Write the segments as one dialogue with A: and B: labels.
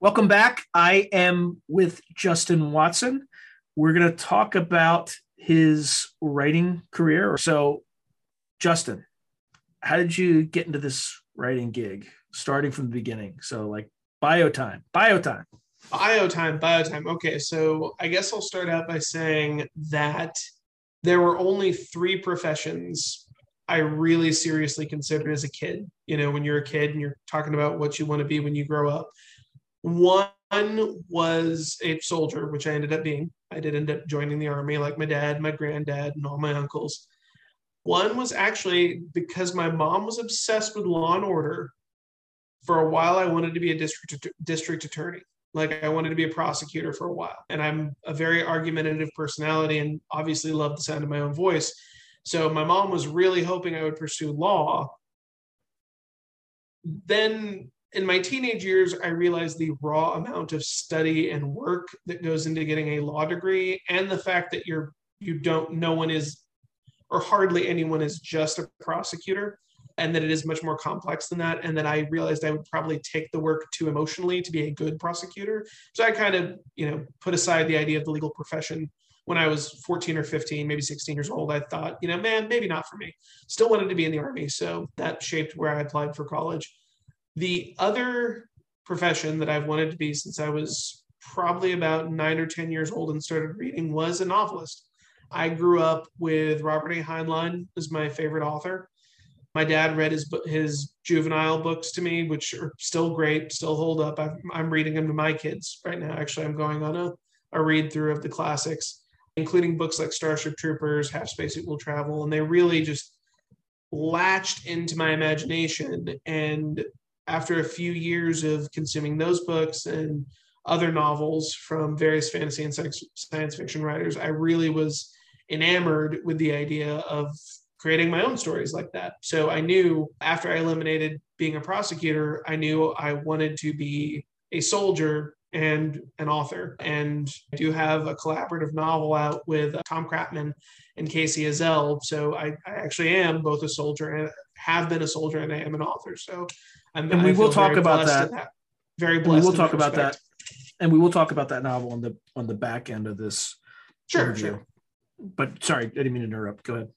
A: Welcome back. I am with Justin Watson. We're going to talk about his writing career. So, Justin, how did you get into this writing gig starting from the beginning? So, like bio time, bio time.
B: Bio time, bio time. Okay, so I guess I'll start out by saying that there were only three professions I really seriously considered as a kid. You know, when you're a kid and you're talking about what you want to be when you grow up. One was a soldier, which I ended up being. I did end up joining the army, like my dad, my granddad, and all my uncles. One was actually because my mom was obsessed with law and order. For a while, I wanted to be a district district attorney. Like I wanted to be a prosecutor for a while, and I'm a very argumentative personality, and obviously love the sound of my own voice. So my mom was really hoping I would pursue law. Then in my teenage years, I realized the raw amount of study and work that goes into getting a law degree, and the fact that you're you don't no one is or hardly anyone is just a prosecutor and that it is much more complex than that and that i realized i would probably take the work too emotionally to be a good prosecutor. So i kind of you know put aside the idea of the legal profession. When i was 14 or 15 maybe 16 years old i thought you know man maybe not for me. Still wanted to be in the army so that shaped where i applied for college the other profession that I've wanted to be since I was probably about nine or 10 years old and started reading was a novelist. I grew up with Robert A. Heinlein as my favorite author. My dad read his his juvenile books to me, which are still great, still hold up. I'm, I'm reading them to my kids right now. Actually, I'm going on a, a read through of the classics, including books like Starship Troopers, Have Space Will Travel, and they really just latched into my imagination and after a few years of consuming those books and other novels from various fantasy and science fiction writers, I really was enamored with the idea of creating my own stories like that. So I knew after I eliminated being a prosecutor, I knew I wanted to be a soldier and an author. And I do have a collaborative novel out with uh, Tom Kratman and Kacey Ezell. So I, I actually am both a soldier and have been a soldier and I am an author. So
A: I'm, and we will talk about that. that.
B: Very blessed.
A: we will talk about that, and we will talk about that novel on the on the back end of this
B: sure, interview. Sure.
A: But sorry, I didn't mean to interrupt. Go ahead.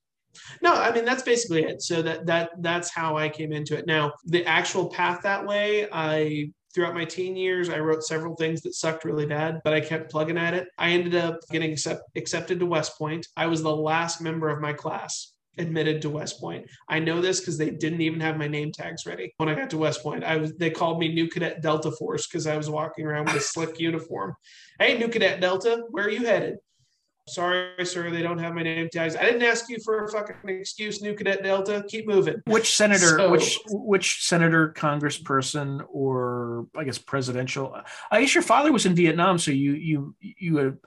B: No, I mean that's basically it. So that that that's how I came into it. Now, the actual path that way, I throughout my teen years, I wrote several things that sucked really bad, but I kept plugging at it. I ended up getting accept, accepted to West Point. I was the last member of my class admitted to West Point. I know this because they didn't even have my name tags ready when I got to West Point. I was they called me New Cadet Delta Force because I was walking around with a slick uniform. Hey, New Cadet Delta, where are you headed? Sorry, sir, they don't have my name tags. I didn't ask you for a fucking excuse, New Cadet Delta. Keep moving.
A: Which senator, so, which which senator, congressperson, or I guess presidential? I guess your father was in Vietnam, so you you you had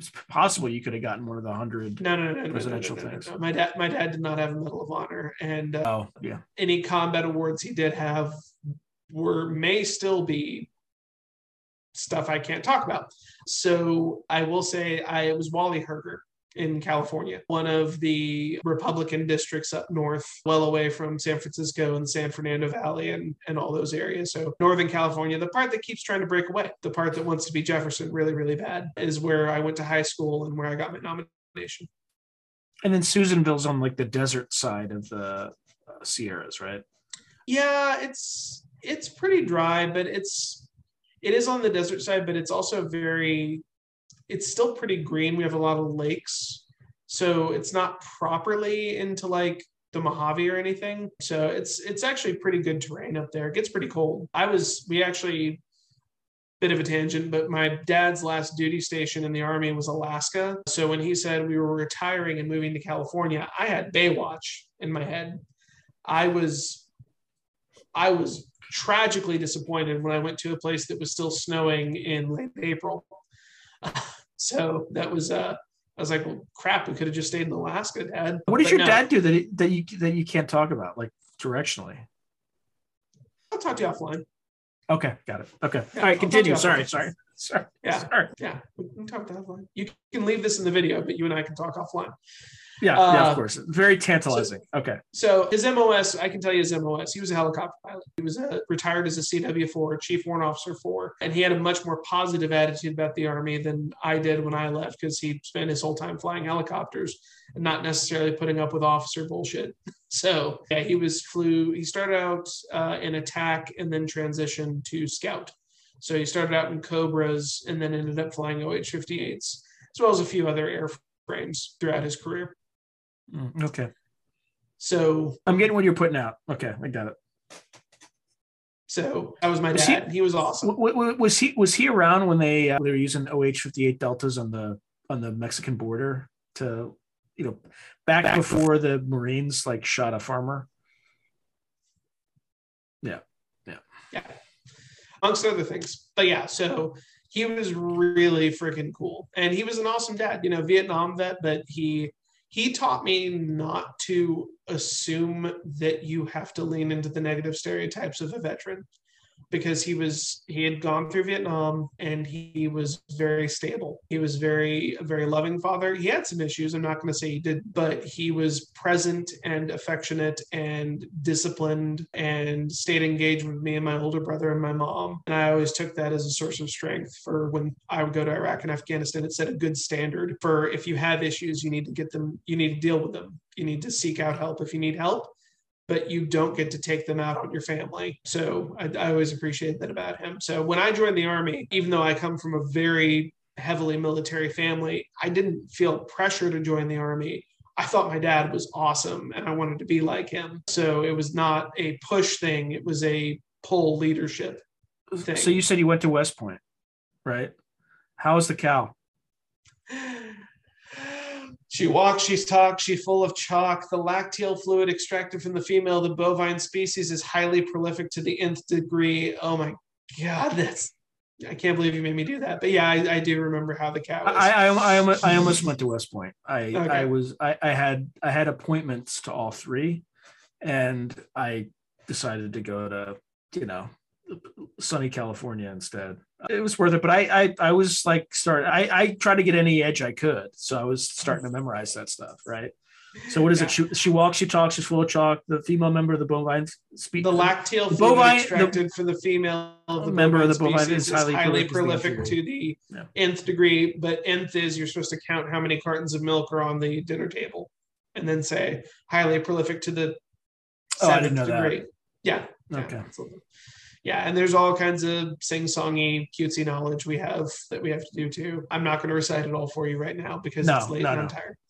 A: it's possible you could have gotten one of the hundred
B: no, no,
A: no, presidential
B: no, no,
A: things.
B: My dad, my dad did not have a Medal of Honor, and uh,
A: oh yeah,
B: any combat awards he did have were may still be stuff I can't talk about. So I will say I was Wally Herger in California, one of the Republican districts up north, well away from San Francisco and San Fernando Valley and, and all those areas. So, Northern California, the part that keeps trying to break away, the part that wants to be Jefferson really, really bad, is where I went to high school and where I got my nomination.
A: And then Susanville's on like the desert side of the uh, Sierras, right?
B: Yeah, it's it's pretty dry, but it's it is on the desert side, but it's also very it's still pretty green. We have a lot of lakes. So it's not properly into like the Mojave or anything. So it's it's actually pretty good terrain up there. It gets pretty cold. I was we actually bit of a tangent, but my dad's last duty station in the army was Alaska. So when he said we were retiring and moving to California, I had Baywatch in my head. I was I was tragically disappointed when I went to a place that was still snowing in late April. So that was uh I was like, well, crap, we could have just stayed in Alaska, Dad.
A: What does but your no. dad do that that you that you can't talk about, like directionally?
B: I'll talk to you offline.
A: Okay, got it. Okay, yeah, all right, continue. Sorry, sorry. sorry.
B: Yeah.
A: Sorry.
B: Yeah, we can talk offline. You can leave this in the video, but you and I can talk offline.
A: Yeah, yeah,
B: Uh,
A: of course. Very tantalizing. okay.
B: So his MOS, I can tell you his MOS. He was a helicopter pilot. He was uh retired as a CW4, Chief Warrant Officer 4, and he had a much more positive attitude about the Army than I did when I left because he spent his whole time flying helicopters and not necessarily putting up with officer bullshit. So yeah, he was flew. He started out uh, in attack and then transitioned to scout. So he started out in Cobras and then ended up flying OH-58s, as well as a few other airframes throughout his career.
A: Mm, Okay.
B: So
A: I'm getting what you're putting out. Okay, I got it.
B: So that was my
A: Was he-
B: dad. He, was awesome.
A: Was he was he around when they uh, they were using OH-58 deltas on the on the Mexican border to you know back before the Marines like shot a farmer?
B: Yeah, yeah, yeah. Amongst other things. But yeah, so he was really freaking cool. And he was an awesome dad, you know, Vietnam vet, but he he taught me not to assume that you have to lean into the negative stereotypes of a veteran because he was he had gone through Vietnam and he was very stable. He was very very loving father. He had some issues, I'm not going to say he did, but he was present and affectionate and disciplined and stayed engaged with me and my older brother and my mom. And I always took that as a source of strength for when I would go to Iraq and Afghanistan. It set a good standard for if you have issues, you need to get them, you need to deal with them. You need to seek out help if you need help but you don't get to take them out on your family. So I, I, always appreciate that about him. So when I joined the army, even though I come from a very heavily military family, I didn't feel pressure to join the army. I thought my dad was awesome and I wanted to be like him. So it was not a push thing, it was a pull leadership thing.
A: So you said you went to West Point, right? How was the cow?
B: She walks, she's talks, she's full of chalk. The lacteal fluid extracted from the female of the bovine species is highly prolific to the nth degree. Oh my God, that's I can't believe you made me do that. But yeah, I, I do remember how the cow was.
A: I, I, I, I almost went to West Point. I,
B: Okay.
A: I was, I, I had, I had appointments to all three, and I decided to go to, you know, sunny California instead. It was worth it, but I, I, I was like, start. I, I tried to get any edge I could, so I was starting to memorize that stuff, right? So what is it? She, she walks, she talks, she's full of chalk. The female member of the bovine speak.
B: the lacteal
A: the bovine-
B: extracted for the female of the
A: member of the
B: bovine species
A: is highly
B: highly
A: prolific
B: prolific
A: to
B: the
A: Yeah.
B: nth degree. But nth is you're supposed to count how many cartons of milk are on the dinner table, and then say highly prolific to the
A: Oh, I
B: seventh
A: didn't know
B: degree. Yeah. yeah,
A: Okay.
B: absolutely. Yeah, and there's all kinds of sing-songy, cutesy knowledge we have that we have to do too. I'm not going to recite it all for you right now because
A: No,
B: it's late
A: no,
B: and I'm tired.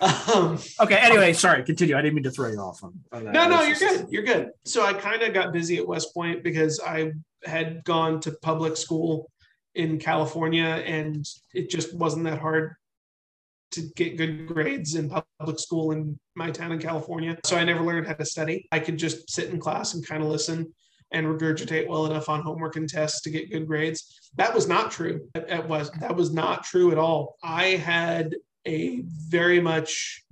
B: Um,
A: Okay. Anyway, sorry. Continue. I didn't mean to throw you off on, on
B: no, no, you're good. You're good. So I kind of got busy at West Point because I had gone to public school in California and it just wasn't that hard to get good grades in public school in my town in California. So I never learned how to study. I could just sit in class and kind of listen and regurgitate well enough on homework and tests to get good grades. That was not true. That was that was not true at all. I had a very much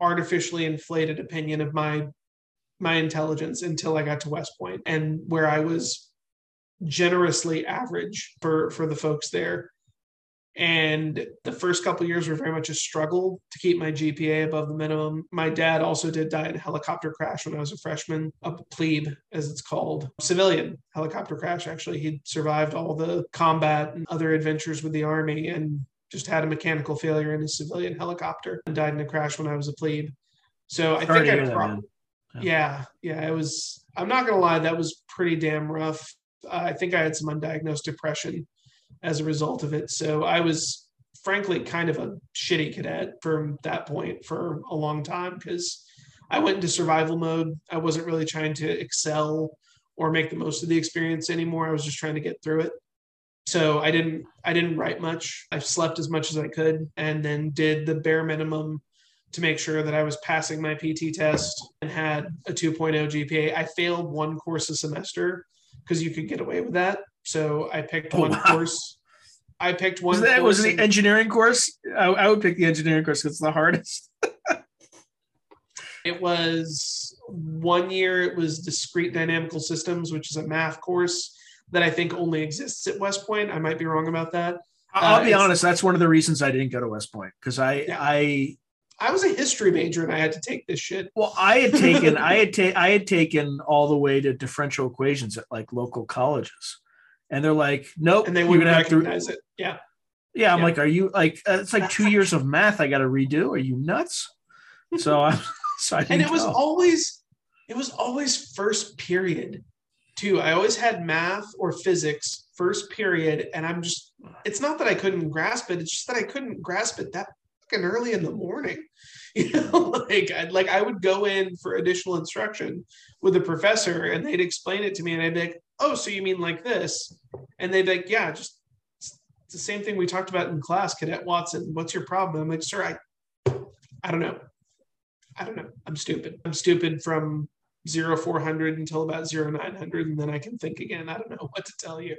B: artificially inflated opinion of my my intelligence until I got to West Point and where I was generously average for for the folks there. And the first couple years were very much a struggle to keep my GPA above the minimum. My dad also did die in a helicopter crash when I was a freshman, a plebe, as it's called, civilian helicopter crash. Actually, he'd survived all the combat and other adventures with the army and just had a mechanical failure in his civilian helicopter and died in a crash when I was a plebe. So I
A: Sorry
B: think I
A: hear that,
B: prob-
A: man.
B: yeah, yeah, it was. I'm not gonna lie, that was pretty damn rough. Uh, I think I had some undiagnosed depression as a result of it. So I was frankly kind of a shitty cadet from that point for a long time because I went into survival mode. I wasn't really trying to excel or make the most of the experience anymore. I was just trying to get through it. So I didn't I didn't write much. I slept as much as I could and then did the bare minimum to make sure that I was passing my PT test and had a 2.0 GPA. I failed one course a semester because you could get away with that. So I picked
A: Oh,
B: one
A: wow.
B: course. I picked one
A: that was the engineering course? I, I would pick the engineering course it's the hardest.
B: It was one year, it was discrete dynamical systems, which is a math course. that I think only exists at West Point. I might be wrong about that.
A: I'll uh, be honest. That's one of the reasons I didn't go to West Point because I yeah. I
B: I was a history major and I had to take this shit.
A: Well, I had taken I had ta- I had taken all the way to differential equations at like local colleges, and they're like, nope,
B: and they wouldn't recognize to... Recognize it. Yeah,
A: yeah. I'm yeah. like, are you like? Uh, it's like two years of math I got to redo. Are you nuts? So I, so I
B: and it was always it was always first period too. I always had math or physics first period, and I'm just it's not that I couldn't grasp it, it's just that I couldn't grasp it that fucking early in the morning. You know, like I'd like I would go in for additional instruction with the professor and they'd explain it to me and I'd be like, oh, so you mean like this? And they'd be like, yeah, just it's the same thing we talked about in class, Cadet Watson. What's your problem? I'm like, sir, I I don't know. I don't know. I'm stupid. I'm stupid from zero 400 until about zero 900 and then i can think again i don't know what to tell you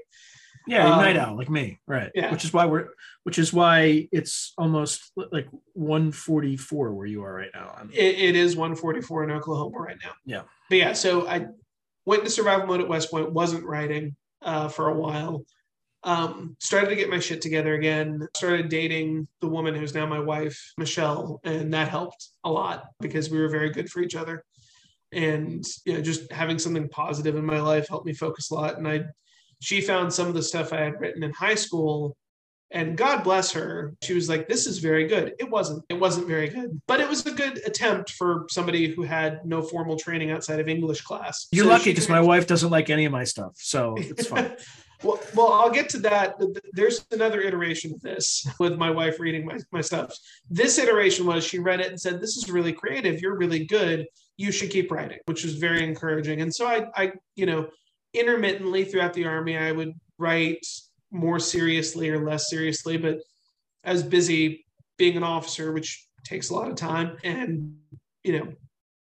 A: yeah um, night owl like me right yeah which is why we're which is why it's almost like 144 where you are right now
B: it, it is 144 in oklahoma right now
A: yeah
B: but yeah so i went to survival mode at west point wasn't writing uh, for a while. Um, started to get my shit together again started dating the woman who's now my wife michele and that helped a lot because we were very good for each other. And you know just having something positive in my life helped me focus a lot. And i she found some of the stuff i had written in high school and god bless her she was like this is very good it wasn't it wasn't very good but it was a good attempt for somebody who had no formal training outside of english class
A: you're so lucky because my wife doesn't like any of my stuff so it's fine
B: well, well, I'll get to that. There's another iteration of this with my wife reading my, my stuff. This iteration was she read it and said, This is really creative. You're really good you should keep writing, which was very encouraging. And so I, I, you know, intermittently throughout the army, I would write more seriously or less seriously, but I was busy being an officer, which takes a lot of time, and you know,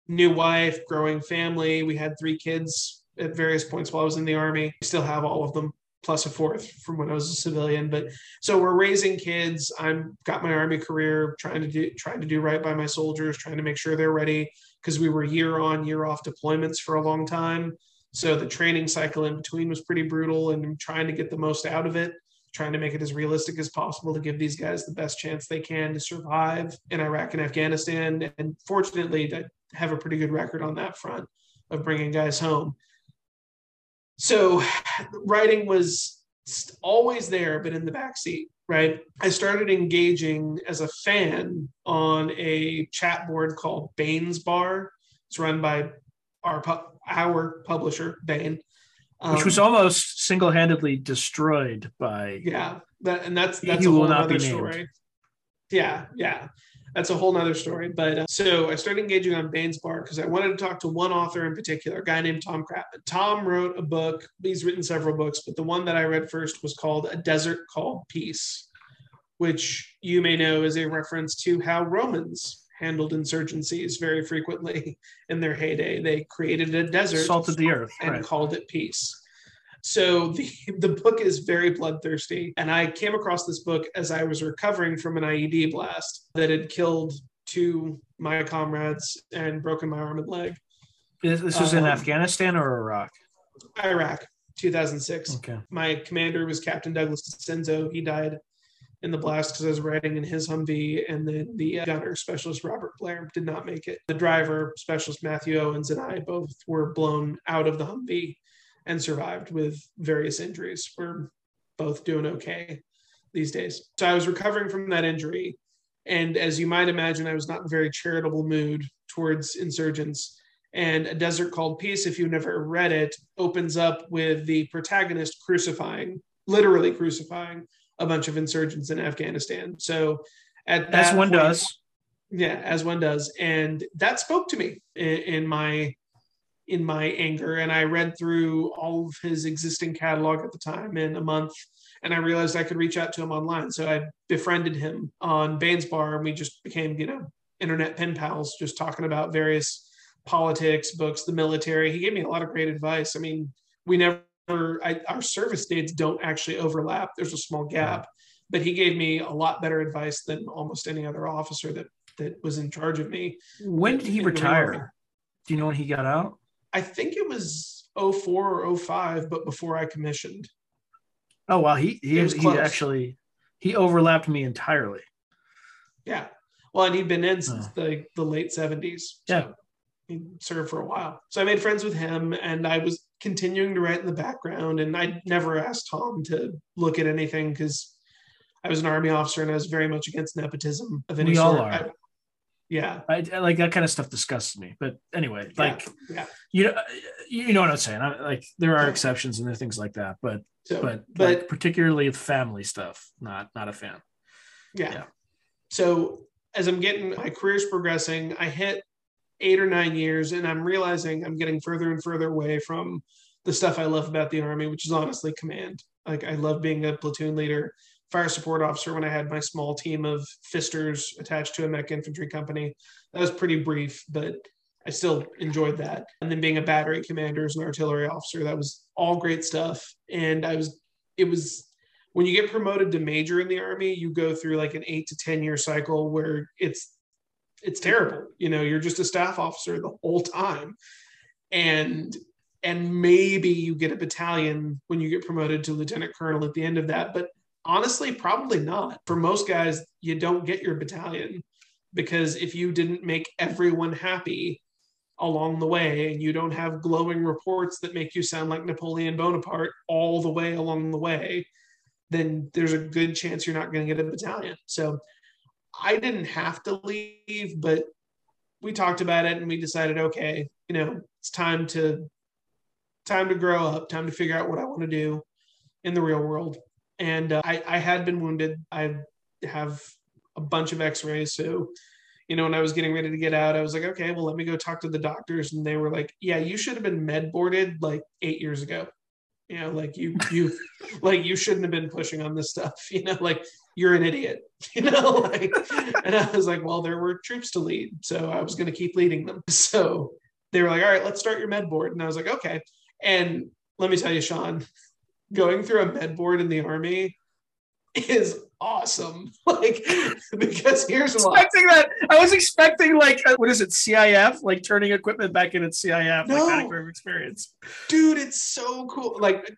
B: new wife, growing family. We had three kids at various points while I was in the army. We still have all of them plus a fourth from when I was a civilian. But so we're raising kids. I'm got my army career, trying to do trying to do right by my soldiers, trying to make sure they're ready because we were year on year off deployments for a long time. So the training cycle in between was pretty brutal, and trying to get the most out of it. Trying to make it as realistic as possible to give these guys the best chance they can to survive in Iraq and Afghanistan. And fortunately, to have a pretty good record on that front of bringing guys home so writing was always there, but in the backseat, right? I started engaging as a fan on a chat board called Baen's Bar. It's run by our our publisher, Baen.
A: Um, Which was almost single-handedly destroyed by
B: yeah, that, and that's that's a whole other story. Yeah, yeah that's a whole nother story. But uh, so I started engaging on Baen's Bar because I wanted to talk to one author in particular, a guy named Tom Kratman. Tom wrote a book. He's written several books, but the one that I read first was called A Desert Called Peace, which you may know is a reference to how Romans handled insurgencies very frequently in their heyday. They created a desert,
A: salted the earth,
B: and right. called it peace. So the, the book is very bloodthirsty. And I came across this book as I was recovering from an IED blast that had killed two my comrades and broken my arm and leg.
A: This was um, in Afghanistan or Iraq?
B: Iraq, 2006.
A: Okay.
B: My commander was Captain Douglas DiCenzo. He died in the blast because I was riding in his Humvee, and then the uh, gunner specialist Robert Blair did not make it. The driver specialist Matthew Owens and I both were blown out of the Humvee and survived with various injuries. We're both doing okay these days. So I was recovering from that injury. And as you might imagine, I was not in a very charitable mood towards insurgents. And A Desert Called Peace, if you've never read it, opens up with the protagonist crucifying, literally crucifying a bunch of insurgents in Afghanistan. So at
A: that as one point, does.
B: Yeah, as one does. And that spoke to me in, in my in my anger and I read through all of his existing catalog at the time in a month and I realized I could reach out to him online. So I befriended him on Baen's Bar and we just became, you know, internet pen pals, just talking about various politics, books, the military. He gave me a lot of great advice. I mean, we never, I, our service dates don't actually overlap. There's a small gap, but he gave me a lot better advice than almost any other officer that that was in charge of me.
A: When did he retire? Do you know when he got out?
B: I think it was 04 or 05, but before I commissioned.
A: Oh wow, he he, he actually he overlapped me entirely.
B: Yeah. Well, and he'd been in since
A: Oh.
B: the, the late 70s. So
A: Yeah.
B: He served for a while. So I made friends with him and I was continuing to write in the background. And I never asked Tom to look at anything because I was an army officer and I was very much against nepotism of any
A: We all are.
B: I- yeah.
A: I, I- like that kind of stuff disgusts me. But anyway, like
B: yeah.
A: you know, you know what I'm saying. I, like there are exceptions and there are things like that, but
B: So,
A: but
B: but
A: like, particularly family stuff, not not a fan.
B: Yeah.
A: Yeah.
B: So as I'm getting my career's progressing, I hit eight or nine years and I'm realizing I'm getting further and further away from the stuff I love about the Army, which is honestly command. Like I love being a platoon leader, fire support officer when I had my small team of fisters attached to a mech infantry company. That was pretty brief, but I still enjoyed that. And then being a battery commander as an artillery officer, that was all great stuff. And I was, it was when you get promoted to major in the army you go through like an eight to ten year cycle where it's it's terrible. You know you're just a staff officer the whole time. And and maybe you get a battalion when you get promoted to lieutenant colonel at the end of that. But honestly probably not. For most guys you don't get your battalion because if you didn't make everyone happy along the way and you don't have glowing reports that make you sound like napoleon bonaparte all the way along the way then there's a good chance you're not going to get a battalion. So I didn't have to leave, but we talked about it and we decided, okay, you know, it's time to time to grow up, time to figure out what I want to do in the real world. And uh, I, I had been wounded. I have a bunch of X-rays, so you know, when I was getting ready to get out, I was like, okay, well, let me go talk to the doctors, and they were like, yeah, you should have been med boarded like eight years ago. You know, like you you like you shouldn't have been pushing on this stuff you know like you're an idiot you know like and i was like well there were troops to lead so i was going to keep leading them. So they were like all right let's start your med board. And i was like okay. And let me tell you sean going through a med board in the army is awesome like because here's why.
A: Expecting that, I was expecting like uh, what is it, CIF, like turning equipment back in at CIF,
B: No.
A: like Panic Room experience.
B: dude it's so cool. Like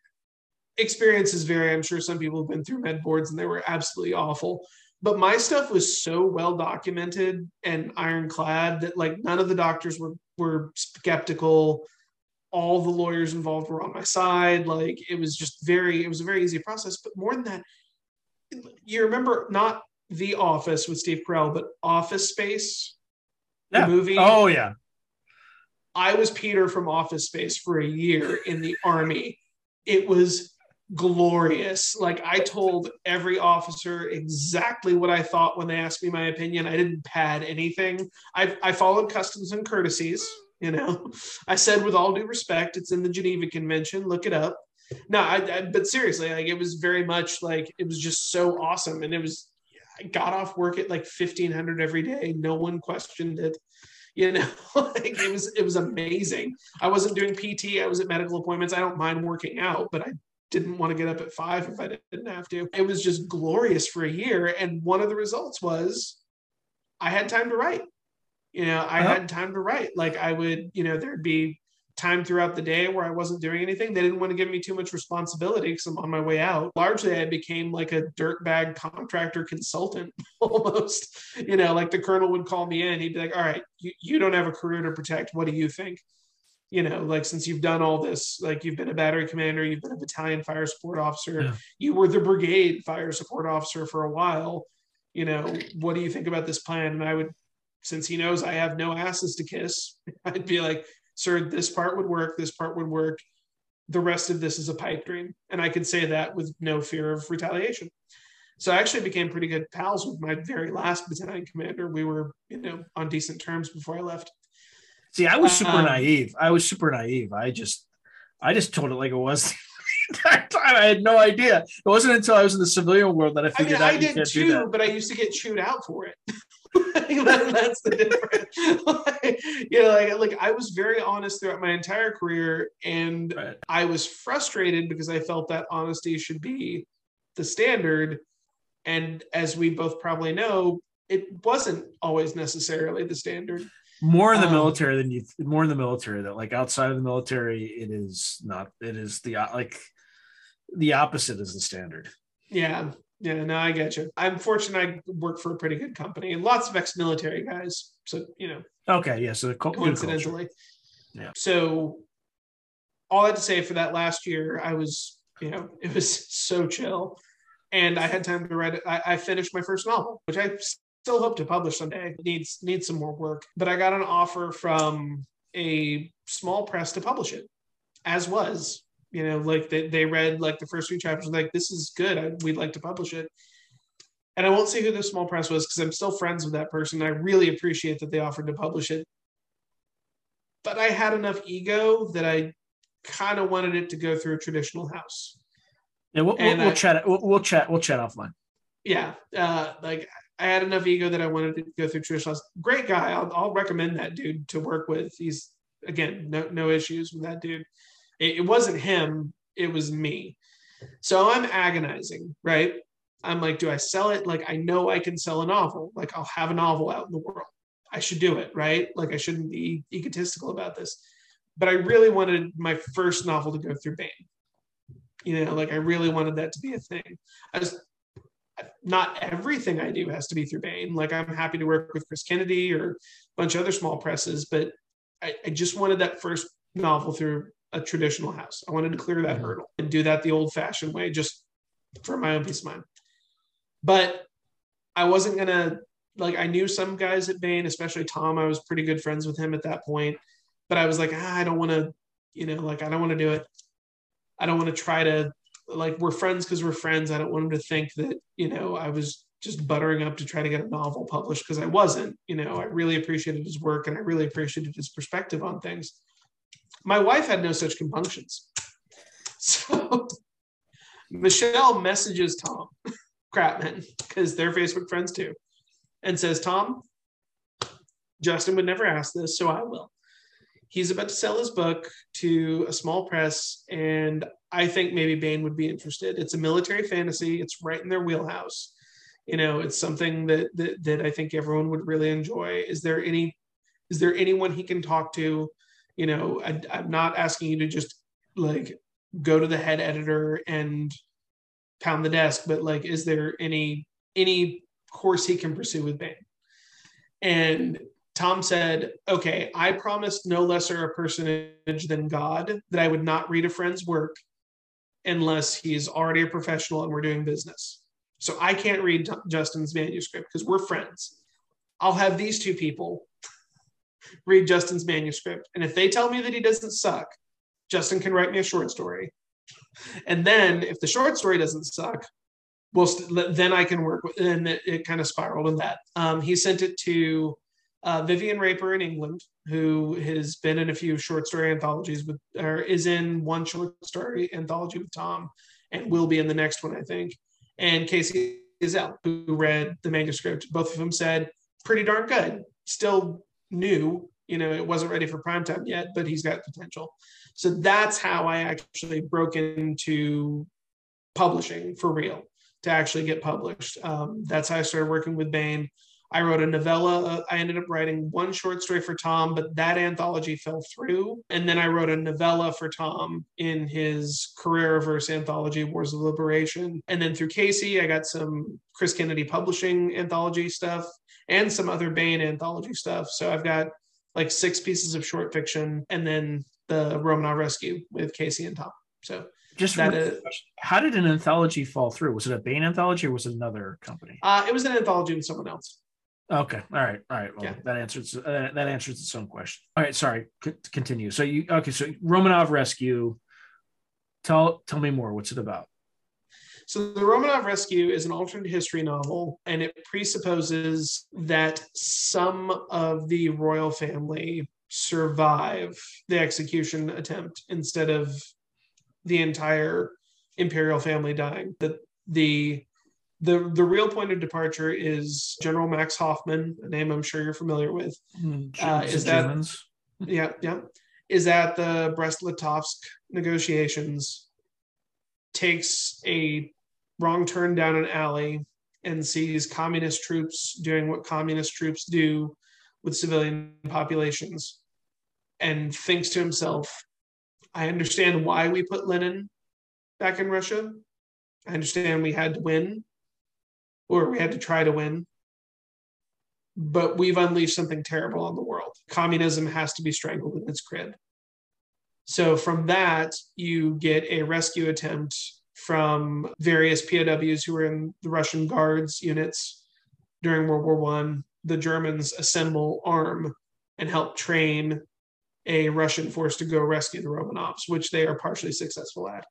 B: experiences vary i'm sure some people have been through med boards and they were absolutely awful. But my stuff was so well documented and ironclad that like none of the doctors were were skeptical. All the lawyers involved were on my side. Like it was just very it was a very easy process. But more than that you remember not the office with steve carell but office space? The movie?
A: Oh yeah,
B: I was Peter from Office Space for a year in the army. It was glorious. Like I told every officer exactly what I thought when they asked me my opinion. I didn't pad anything. I, I followed customs and courtesies. You know, I said with all due respect, it's in the Geneva Convention. Look it up. No, I, I but seriously, like it was very much like it was just so awesome, and it was. I got off work at like fifteen hundred every day. No one questioned it you know like it was it was amazing i wasn't doing pt i was at medical appointments i don't mind working out but i didn't want to get up at five if i didn't have to. It was just glorious for a year. And one of the results was i had time to write. You know i
A: Uh-huh.
B: had time to write. Like i would you know there'd be time throughout the day where i wasn't doing anything. They didn't want to give me too much responsibility because i'm on my way out. Largely i became like a dirtbag contractor consultant almost. You know like the colonel would call me in. He'd be like all right you, you don't have a career to protect. What do you think you know like since you've done all this like you've been a battery commander you've been a battalion fire support officer
A: Yeah.
B: you were the brigade fire support officer for a while you know what do you think about this plan and i would since he knows i have no asses to kiss i'd be like sir this part would work this part would work the rest of this is a pipe dream and i could say that with no fear of retaliation so I actually became pretty good pals with my very last battalion commander. We were, you know, on decent terms before I left.
A: See, I was super
B: Um,
A: naive. I was super naive. I just, I just told it like it was. the entire time I had no idea. It wasn't until I was in the civilian world that I
B: I mean,
A: figured out
B: I did too, but I used to get chewed out for it. That- That's the difference. like, you know, like, like I was very honest throughout my entire career, and
A: Right.
B: I was frustrated because I felt that honesty should be the standard. And as we both probably know, it wasn't always necessarily the standard.
A: More in the
B: Um,
A: military than you more in the military that like outside of the military it is not it is the like the opposite is the standard
B: Yeah. Yeah, no, I get you. I'm fortunate I work for a pretty good company and lots of ex-military guys. So, you know,
A: okay yeah so the cult-
B: coincidentally.
A: Yeah.
B: So all I had to say for that last year, I was, you know, it was so chill. And I had time to write it. I, I finished my first novel, which I still hope to publish someday. It needs needs some more work. But I got an offer from a small press to publish it, as was. You know, like they, they read like the first few chapters, like, this is good. I, we'd like to publish it. And I won't say who the small press was because I'm still friends with that person. I really appreciate that they offered to publish it. But I had enough ego that I kind of wanted it to go through a traditional house.
A: yeah we'll, we'll,
B: and
A: we'll chat we'll, we'll chat we'll chat offline
B: Yeah, uh, like I had enough ego that I wanted to go through traditional. Great guy. I'll, I'll recommend that dude to work with. He's again no no issues with that dude. It, it wasn't him. It was me. So I'm agonizing, right? I'm like, do I sell it? Like I know I can sell a novel. Like I'll have a novel out in the world. I should do it, right? Like I shouldn't be egotistical about this. But I really wanted my first novel to go through Baen. You know, like I really wanted that to be a thing. I was not everything I do has to be through Baen. Like I'm happy to work with Chris Kennedy or a bunch of other small presses, but I, I just wanted that first novel through a traditional house. I wanted to clear that
A: Mhm.
B: hurdle and do that the old fashioned way, just for my own peace of mind. But I wasn't gonna like I knew some guys at Baen, especially Tom. I was pretty good friends with him at that point. But I was like, ah, I don't want to, you know, like I don't want to do it. I don't want to try to like we're friends because we're friends. I don't want him to think that, you know, I was just buttering up to try to get a novel published because I wasn't. You know, I really appreciated his work and I really appreciated his perspective on things. My wife had no such compunctions. So Michele messages Tom Kratman because they're Facebook friends too and says, Tom, Justin would never ask this, so I will. He's about to sell his book to a small press, and I think maybe Baen would be interested. It's a military fantasy. It's right in their wheelhouse. You know, it's something that that, that I think everyone would really enjoy. Is there any is there anyone he can talk to? You know, I, I'm not asking you to just like go to the head editor and pound the desk, but like, is there any any course he can pursue with Baen? And Tom said, okay, I promised no lesser a personage than God that I would not read a friend's work unless he's already a professional and we're doing business. So I can't read Justin's manuscript because we're friends. I'll have these two people read Justin's manuscript. And if they tell me that he doesn't suck, Justin can write me a short story. And then if the short story doesn't suck, well, st- then I can work with, and it, it kind of spiraled in that. Um, he sent it to uh, Vivienne Raper in England, who has been in a few short story anthologies with, or is in one short story anthology with Tom, and will be in the next one, I think. And Kacey Ezell, who read the manuscript, both of them said pretty darn good. Still new, you know, it wasn't ready for prime time yet, but he's got potential. So that's how I actually broke into publishing for real to actually get published. Um, that's how I started working with Baen. I wrote a novella. Uh, I ended up writing one short story for Tom, but that anthology fell through. And then I wrote a novella for Tom in his Carrera-verse anthology, Wars of Liberation. And then through Kacey, I got some Chris Kennedy publishing anthology stuff and some other Baen anthology stuff. So I've got like six pieces of short fiction and then the Romanov Rescue with Kacey and Tom. So
A: just
B: that is,
A: how did an anthology fall through was it a Baen anthology or was it another company
B: uh, it was an anthology with someone else.
A: Okay all right all right well
B: Yeah.
A: that answers uh, that answers its own question all right sorry c- continue so you okay so romanov rescue tell tell me more what's it about
B: So the Romanov Rescue is an alternate history novel, and it presupposes that some of the royal family survive the execution attempt instead of the entire imperial family dying. That the the the real point of departure is General Max Hoffman, a name I'm sure you're familiar with. Uh,
A: Is
B: is that-
A: Germans?
B: yeah, yeah, is at the Brest-Litovsk negotiations, takes a wrong turn down an alley and sees communist troops doing what communist troops do, with civilian populations and thinks to himself, I understand why we put Lenin back in Russia. I understand we had to win, or we had to try to win. But we've unleashed something terrible on the world. Communism has to be strangled in its crib. So, from that, you get a rescue attempt from various POWs who were in the Russian Guards units during World War One. The Germans assemble, arm, and help train a Russian force to go rescue the Romanovs, which they are partially successful at.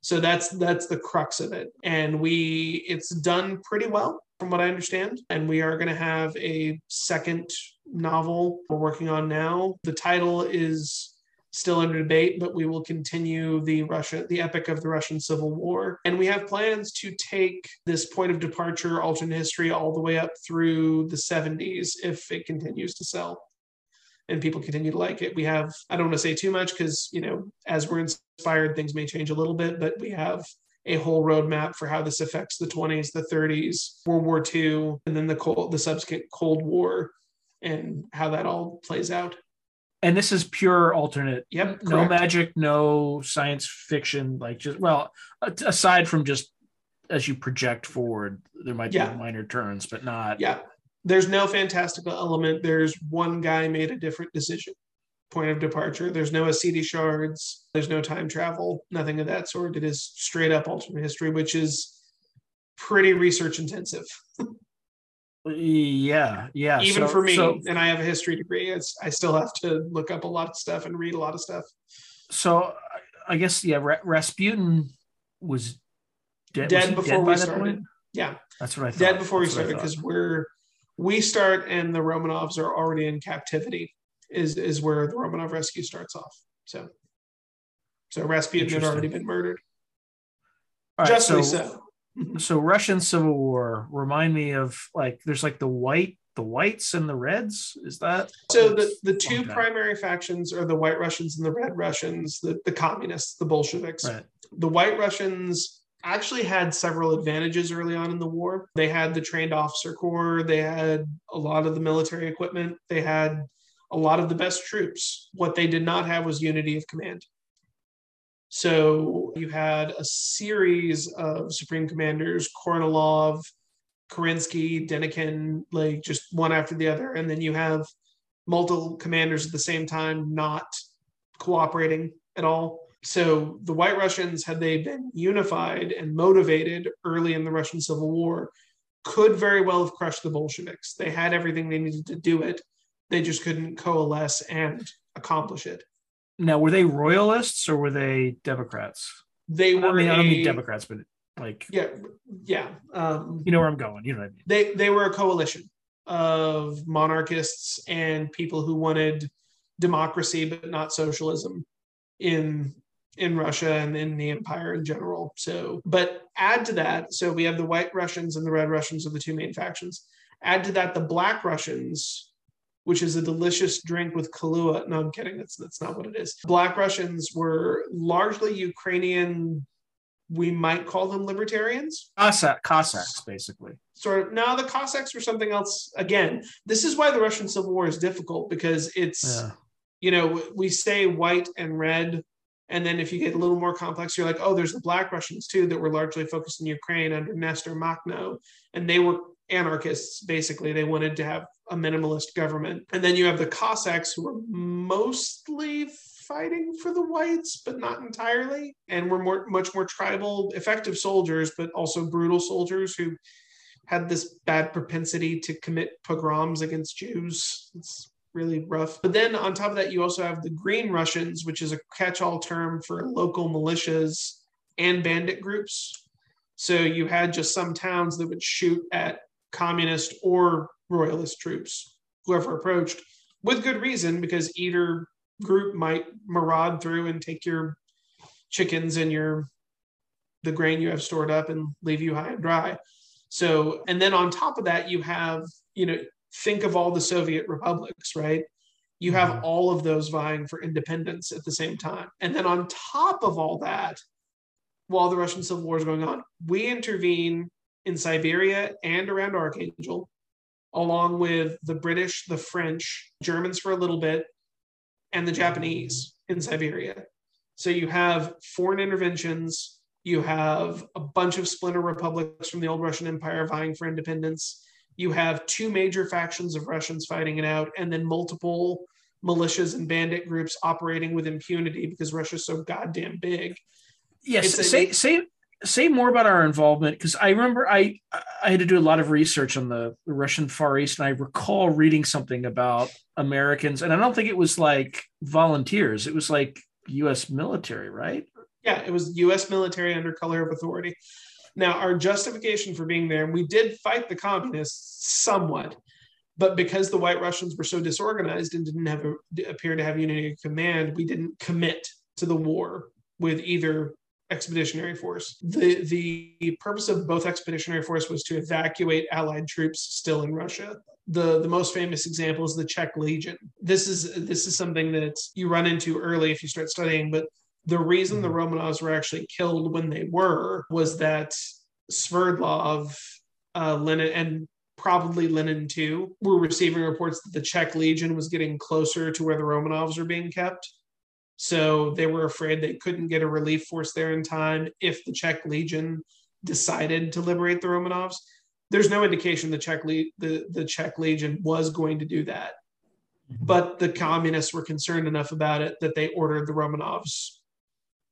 B: So that's that's the crux of it. And we it's done pretty well from what I understand. And we are going to have a second novel we're working on now. The title is still under debate, but we will continue the Russia, the epic of the Russian Civil War. And we have plans to take this point of departure, alternate history, all the way up through the 70s if it continues to sell and people continue to like it. We have, I don't want to say too much because, you know, as we're inspired, things may change a little bit, but we have a whole roadmap for how this affects the 20s, the 30s, World War II, and then the cold, the subsequent Cold War and how that all plays out.
A: And this is pure alternate.
B: Yep.
A: No
B: correct.
A: magic, no science fiction. Like just well, aside from just as you project forward, there might
B: Yeah.
A: be minor turns, but not.
B: Yeah. There's no fantastical element. There's one guy made a different decision. Point of departure. There's no Ascidi shards. There's no time travel. Nothing of that sort. It is straight up alternate history, which is pretty research intensive,
A: Yeah, yeah.
B: even
A: So-
B: for me.
A: So,
B: and I have a history degree. It's I still have to look up a lot of stuff and read a lot of stuff.
A: so I guess yeah, Ra- Rasputin was dead,
B: Dead
A: was
B: before
A: by
B: we started. Yeah,
A: That's what I thought.
B: dead before we
A: That's I
B: started because we're we start and the Romanovs are already in captivity. Is is where the Romanov rescue starts off. So, so Rasputin had already been murdered.
A: All right,
B: Justly
A: so,
B: so.
A: so Russian Civil War remind me of like there's like the white, the whites and the reds. Is that
B: So the, the two
A: Okay.
B: primary factions are the White Russians and the Red Russians, the, the communists, the Bolsheviks.
A: right?
B: The White Russians actually had several advantages early on in the war. They had the trained officer corps, they had a lot of the military equipment, they had a lot of the best troops. What they did not have was unity of command. So you had a series of supreme commanders, Kornilov, Kerensky, Denikin, like just one after the other. And then you have multiple commanders at the same time not cooperating at all. So the White Russians, had they been unified and motivated early in the Russian Civil War, could very well have crushed the Bolsheviks. They had everything they needed to do it. They just couldn't coalesce and accomplish it.
A: Now, were they royalists or were they Democrats?
B: They were
A: I mean, I don't mean Democrats, but like
B: Yeah, yeah. Um,
A: you know where I'm going. You know what I mean?
B: they they were a coalition of monarchists and people who wanted democracy but not socialism in in Russia and in the empire in general. So, but add to that, so we have the white Russians and the red Russians are the two main factions. Add to that the black Russians, which is a delicious drink with Kahlua. No, I'm kidding. That's that's not what it is. Black Russians were largely Ukrainian. We might call them libertarians
A: Cossack, Cossacks, basically.
B: sort of no the cossacks were something else again this is why the russian civil war is difficult because it's
A: Yeah.
B: you know we say white and red and then if you get a little more complex you're like oh there's the black russians too that were largely focused in ukraine under nestor makhno. And they were anarchists basically. They wanted to have a minimalist government. And then you have the cossacks who were mostly fighting for the whites but not entirely and were more much more tribal effective soldiers but also brutal soldiers who had this bad propensity to commit pogroms against Jews. It's really rough. But then on top of that, you also have the Green Russians, which is a catch all term for local militias and bandit groups. So you had just some towns that would shoot at communist or royalist troops, whoever approached, with good reason, because either group might maraud through and take your chickens and your the grain you have stored up and leave you high and dry. So, and then on top of that, you have, you know, think of all the Soviet republics, right? You have
A: Mhm.
B: all of those vying for independence at the same time. And then on top of all that, while the Russian Civil War is going on, we intervene in Siberia and around Archangel. along with the British, the French, Germans for a little bit, and the Japanese in Siberia. So you have foreign interventions, you have a bunch of splinter republics from the old Russian Empire vying for independence. You have two major factions of Russians fighting it out, and then multiple militias and bandit groups operating with impunity because Russia's so goddamn big.
A: Yes, say say say more about our involvement because I remember I I had to do a lot of research on the, the, Russian Far East, and I recall reading something about Americans, and I don't think it was like volunteers; it was like U.S. military, right?
B: Yeah, it was U.S. military under color of authority. Now, our justification for being there, and we did fight the communists somewhat, but because the White Russians were so disorganized and didn't have a, appear to have unity of command, we didn't commit to the war with either expeditionary force. The the purpose of both expeditionary force was to evacuate allied troops still in Russia. The the most famous example is the Czech Legion. This is this is something that you run into early if you start studying, but the reason the mm-hmm. Romanovs were actually killed when they were was that Sverdlov, uh, Lenin, and probably Lenin too, were receiving reports that the Czech Legion was getting closer to where the Romanovs were being kept. So they were afraid they couldn't get a relief force there in time if the Czech Legion decided to liberate the Romanovs. There's no indication the Czech Le- the, the Czech Legion was going to do that. Mm-hmm. But the communists were concerned enough about it that they ordered the Romanovs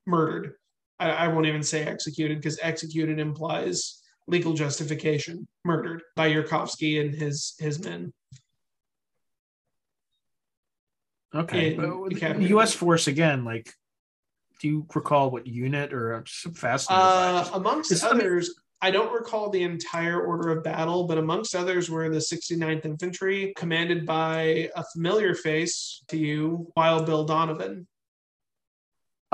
B: murdered. I, I won't even say executed because executed implies legal justification. Murdered by Yurovsky and his his men.
A: Okay. the U.S. force again, like, do you recall what unit or I'm just fascinated?
B: Uh, amongst others, I don't recall the entire order of battle, but amongst others were the 69th Infantry, commanded by a familiar face to you, Wild Bill Donovan.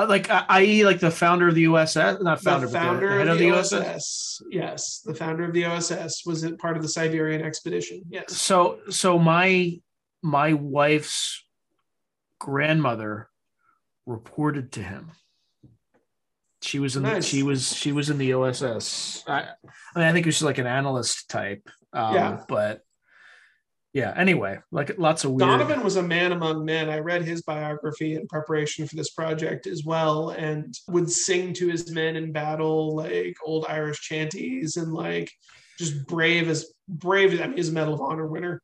A: Uh, like, uh, i.e., like the founder of the USS, not founder,
B: the founder the, of the, of the OSS? Yes, the founder of the OSS was part of the Siberian expedition. Yes.
A: So, so my my wife's grandmother reported to him. She was in nice. the, she was she was in the OSS. I, I mean, I think it was like an analyst type. Um, yeah. But yeah. Anyway, like lots of weird.
B: Donovan was a man among men. I read his biography in preparation for this project as well, and would sing to his men in battle like old Irish chanties and like just brave as brave. I mean, he's a Medal of Honor winner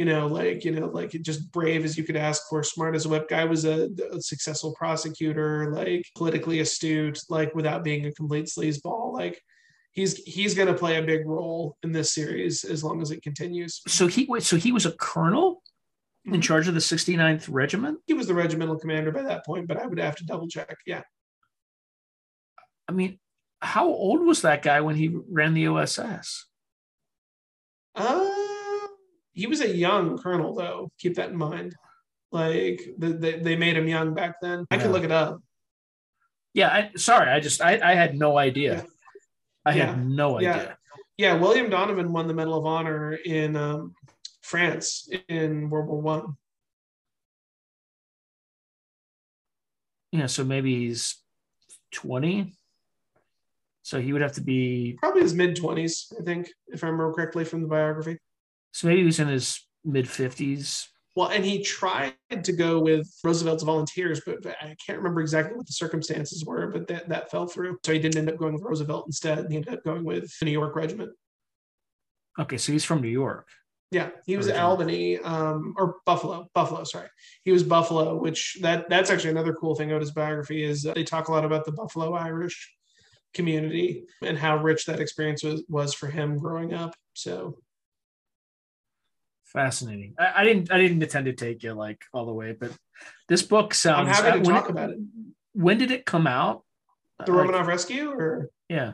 B: you know, like, you know, like just brave as you could ask for, smart as a whip. Guy was a, a successful prosecutor, like politically astute, like without being a complete sleazeball. Like he's he's going to play a big role in this series as long as it continues.
A: So he so he was a colonel in mm-hmm. charge of the 69th regiment.
B: He was the regimental commander by that point, but I would have to double check. Yeah.
A: I mean, how old was that guy when he ran the OSS?
B: Uh he was a young colonel though. Keep that in mind. Like the, the, they made him young back then. I yeah. can look it up.
A: Yeah, I, sorry, I just I, I had no idea. Yeah. I yeah. had no idea.
B: Yeah. yeah, William Donovan won the Medal of Honor in um, France in World War One.
A: Yeah, so maybe he's twenty. So he would have to be
B: probably his mid twenties, I think, if I remember correctly from the biography.
A: So maybe he was in his mid 50s.
B: Well, and he tried to go with Roosevelt's volunteers, but I can't remember exactly what the circumstances were, but that, that fell through. So he didn't end up going with Roosevelt instead. He ended up going with the New York Regiment.
A: Okay, so he's from New York.
B: Yeah, he was originally. Albany um, or Buffalo. Buffalo, sorry, he was Buffalo. Which that that's actually another cool thing about his biography is uh, they talk a lot about the Buffalo Irish community and how rich that experience was was for him growing up. So
A: Fascinating. I, I, didn't. I didn't intend to take you like all the way, but this book sounds.
B: I'm happy to talk it, about it.
A: When did it come out?
B: The Romanov like, Rescue, or
A: yeah,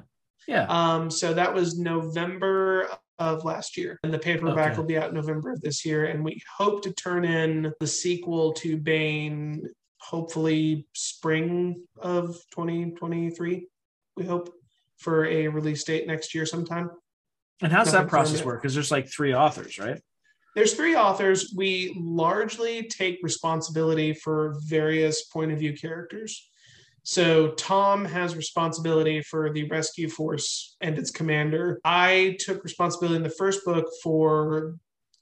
A: yeah.
B: Um. So that was November of last year, and the paperback okay. will be out November of this year, and we hope to turn in the sequel to Baen, hopefully spring of 2023. We hope for a release date next year sometime.
A: And how's Nothing that process work? Because there's like three authors, right?
B: There's three authors. We largely take responsibility for various point of view characters. So Tom has responsibility for the rescue force and its commander. I took responsibility in the first book for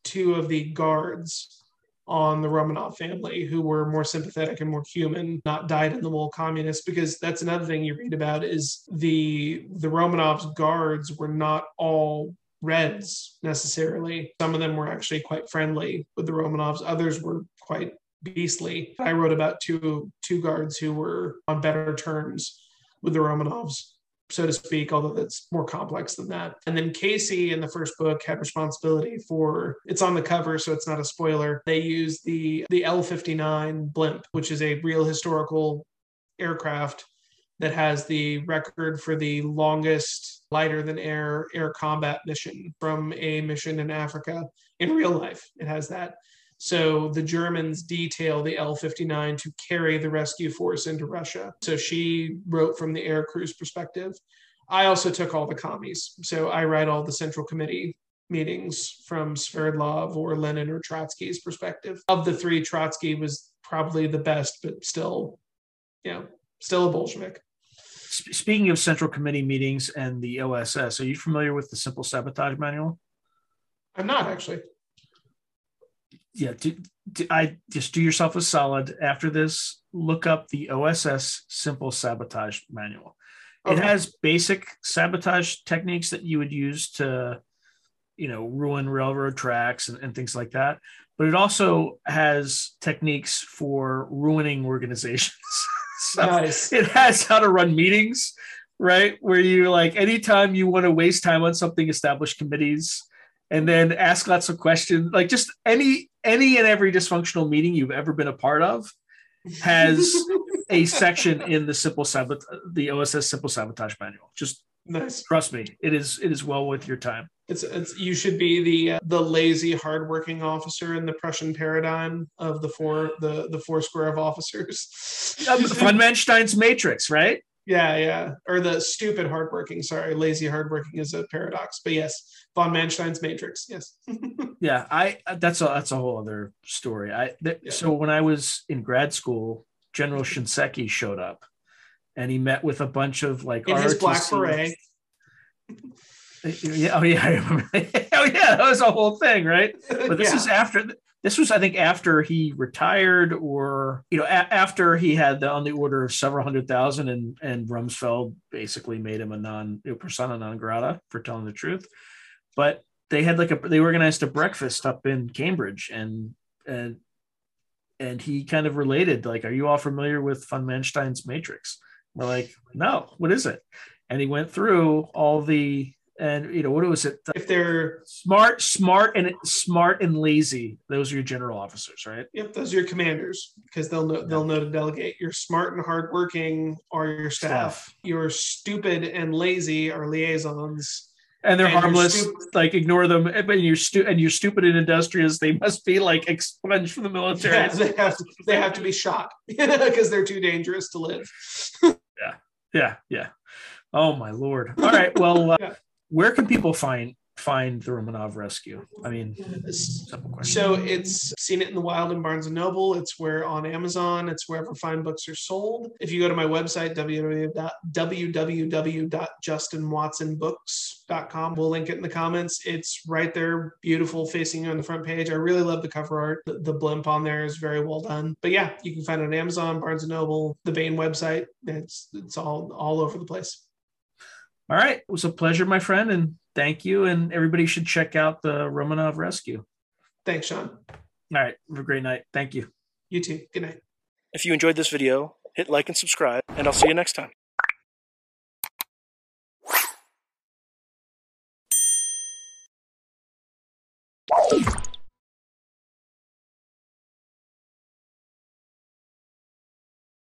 B: two of the guards on the Romanov family who were more sympathetic and more human, not dyed in the wool communists. Because that's another thing you read about is the the Romanovs guards were not all Reds necessarily. Some of them were actually quite friendly with the Romanovs. Others were quite beastly. I wrote about two two guards who were on better terms with the Romanovs so to speak, although that's more complex than that. And then Kacey in the first book had responsibility for it's on the cover, so it's not a spoiler. They use the the L-59 blimp, which is a real historical aircraft that has the record for the longest lighter than air air combat mission from a mission in Africa in real life. It has that. So the Germans detail the L 59 to carry the rescue force into Russia. So she wrote from the air crew's perspective. I also took all the commies. So I write all the central committee meetings from Sverdlov or Lenin or Trotsky's perspective. Of the three, Trotsky was probably the best, but still, you know, still a Bolshevik.
A: Speaking of central committee meetings and the OSS, are you familiar with the Simple Sabotage Manual?
B: I'm not actually
A: yeah, do, do, I just do yourself a solid after this. Look up the OSS Simple Sabotage Manual. Okay. It has basic sabotage techniques that you would use to, you know, ruin railroad tracks and, and things like that. But it also has techniques for ruining organizations. so nice. It has how to run meetings, right? Where you like anytime you want to waste time on something, establish committees and then ask lots of questions like just any any and every dysfunctional meeting you've ever been a part of has a section in the simple sabot the OSS simple sabotage manual. Just nice. trust me, it is it is well worth your time.
B: It's, it's you should be the uh, the lazy, hardworking officer in the Prussian paradigm of the four the the four square of officers.
A: um, von Manstein's Matrix, right?
B: Yeah, yeah. Or the stupid hardworking. Sorry, lazy hardworking is a paradox. But yes, von Manstein's Matrix. Yes.
A: yeah, I that's a that's a whole other story. I th- yeah. so when I was in grad school, General Shinseki showed up, and he met with a bunch of like
B: in ROTC. his black beret.
A: Yeah, oh yeah, I remember. oh yeah, that was a whole thing, right? But this yeah. is after this was, I think, after he retired, or you know, a- after he had the, on the order of several hundred thousand, and and Rumsfeld basically made him a non you know, persona non grata for telling the truth. But they had like a they organized a breakfast up in Cambridge, and and and he kind of related like, "Are you all familiar with von Manstein's Matrix?" We're like, "No, what is it?" And he went through all the and you know what was it?
B: If they're
A: smart smart and smart and lazy those are your general officers right?
B: Yep those are your commanders because they'll know they'll know to delegate. You're smart and hardworking are your staff, staff. you're stupid and lazy are liaisons.
A: And they're and harmless like ignore them. And you're stu- and you're stupid and industrious they must be like expunged from the military.
B: Yeah, they have to they have to be shot because they're too dangerous to live.
A: Yeah yeah yeah. Oh my lord! All right, well, uh, yeah where can people find find the Romanov Rescue? I mean,
B: so it's seen it in the wild in Barnes and Noble. It's where on Amazon. It's wherever fine books are sold. If you go to my website www.justinwatsonbooks.com, we'll link it in the comments. It's right there, beautiful, facing you on the front page. I really love the cover art. The, the blimp on there is very well done. But yeah, you can find it on Amazon, Barnes and Noble, the Baen website. It's it's all all over the place.
A: All right. It was a pleasure, my friend. And thank you. And everybody should check out the Romanov Rescue.
B: Thanks, Sean.
A: All right. Have a great night. Thank you.
B: You too. Good night.
A: If you enjoyed this video, hit like and subscribe, and I'll see you next time.